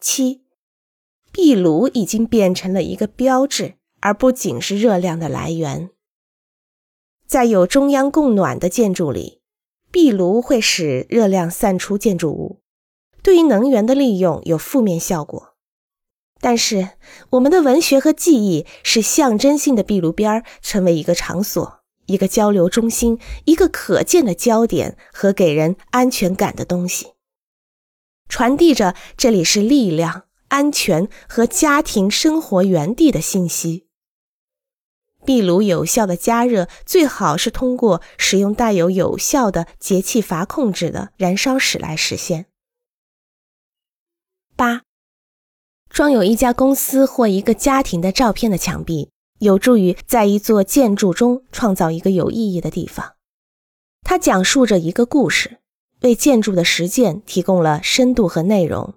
七，壁炉已经变成了一个标志，而不仅是热量的来源。在有中央供暖的建筑里，壁炉会使热量散出建筑物，对于能源的利用有负面效果。但是，我们的文学和记忆使象征性的壁炉边成为一个场所、一个交流中心、一个可见的焦点和给人安全感的东西，传递着这里是力量、安全和家庭生活原地的信息。壁炉有效的加热最好是通过使用带有有效的节气阀控制的燃烧室来实现。八。装有一家公司或一个家庭的照片的墙壁，有助于在一座建筑中创造一个有意义的地方。它讲述着一个故事，为建筑的实践提供了深度和内容。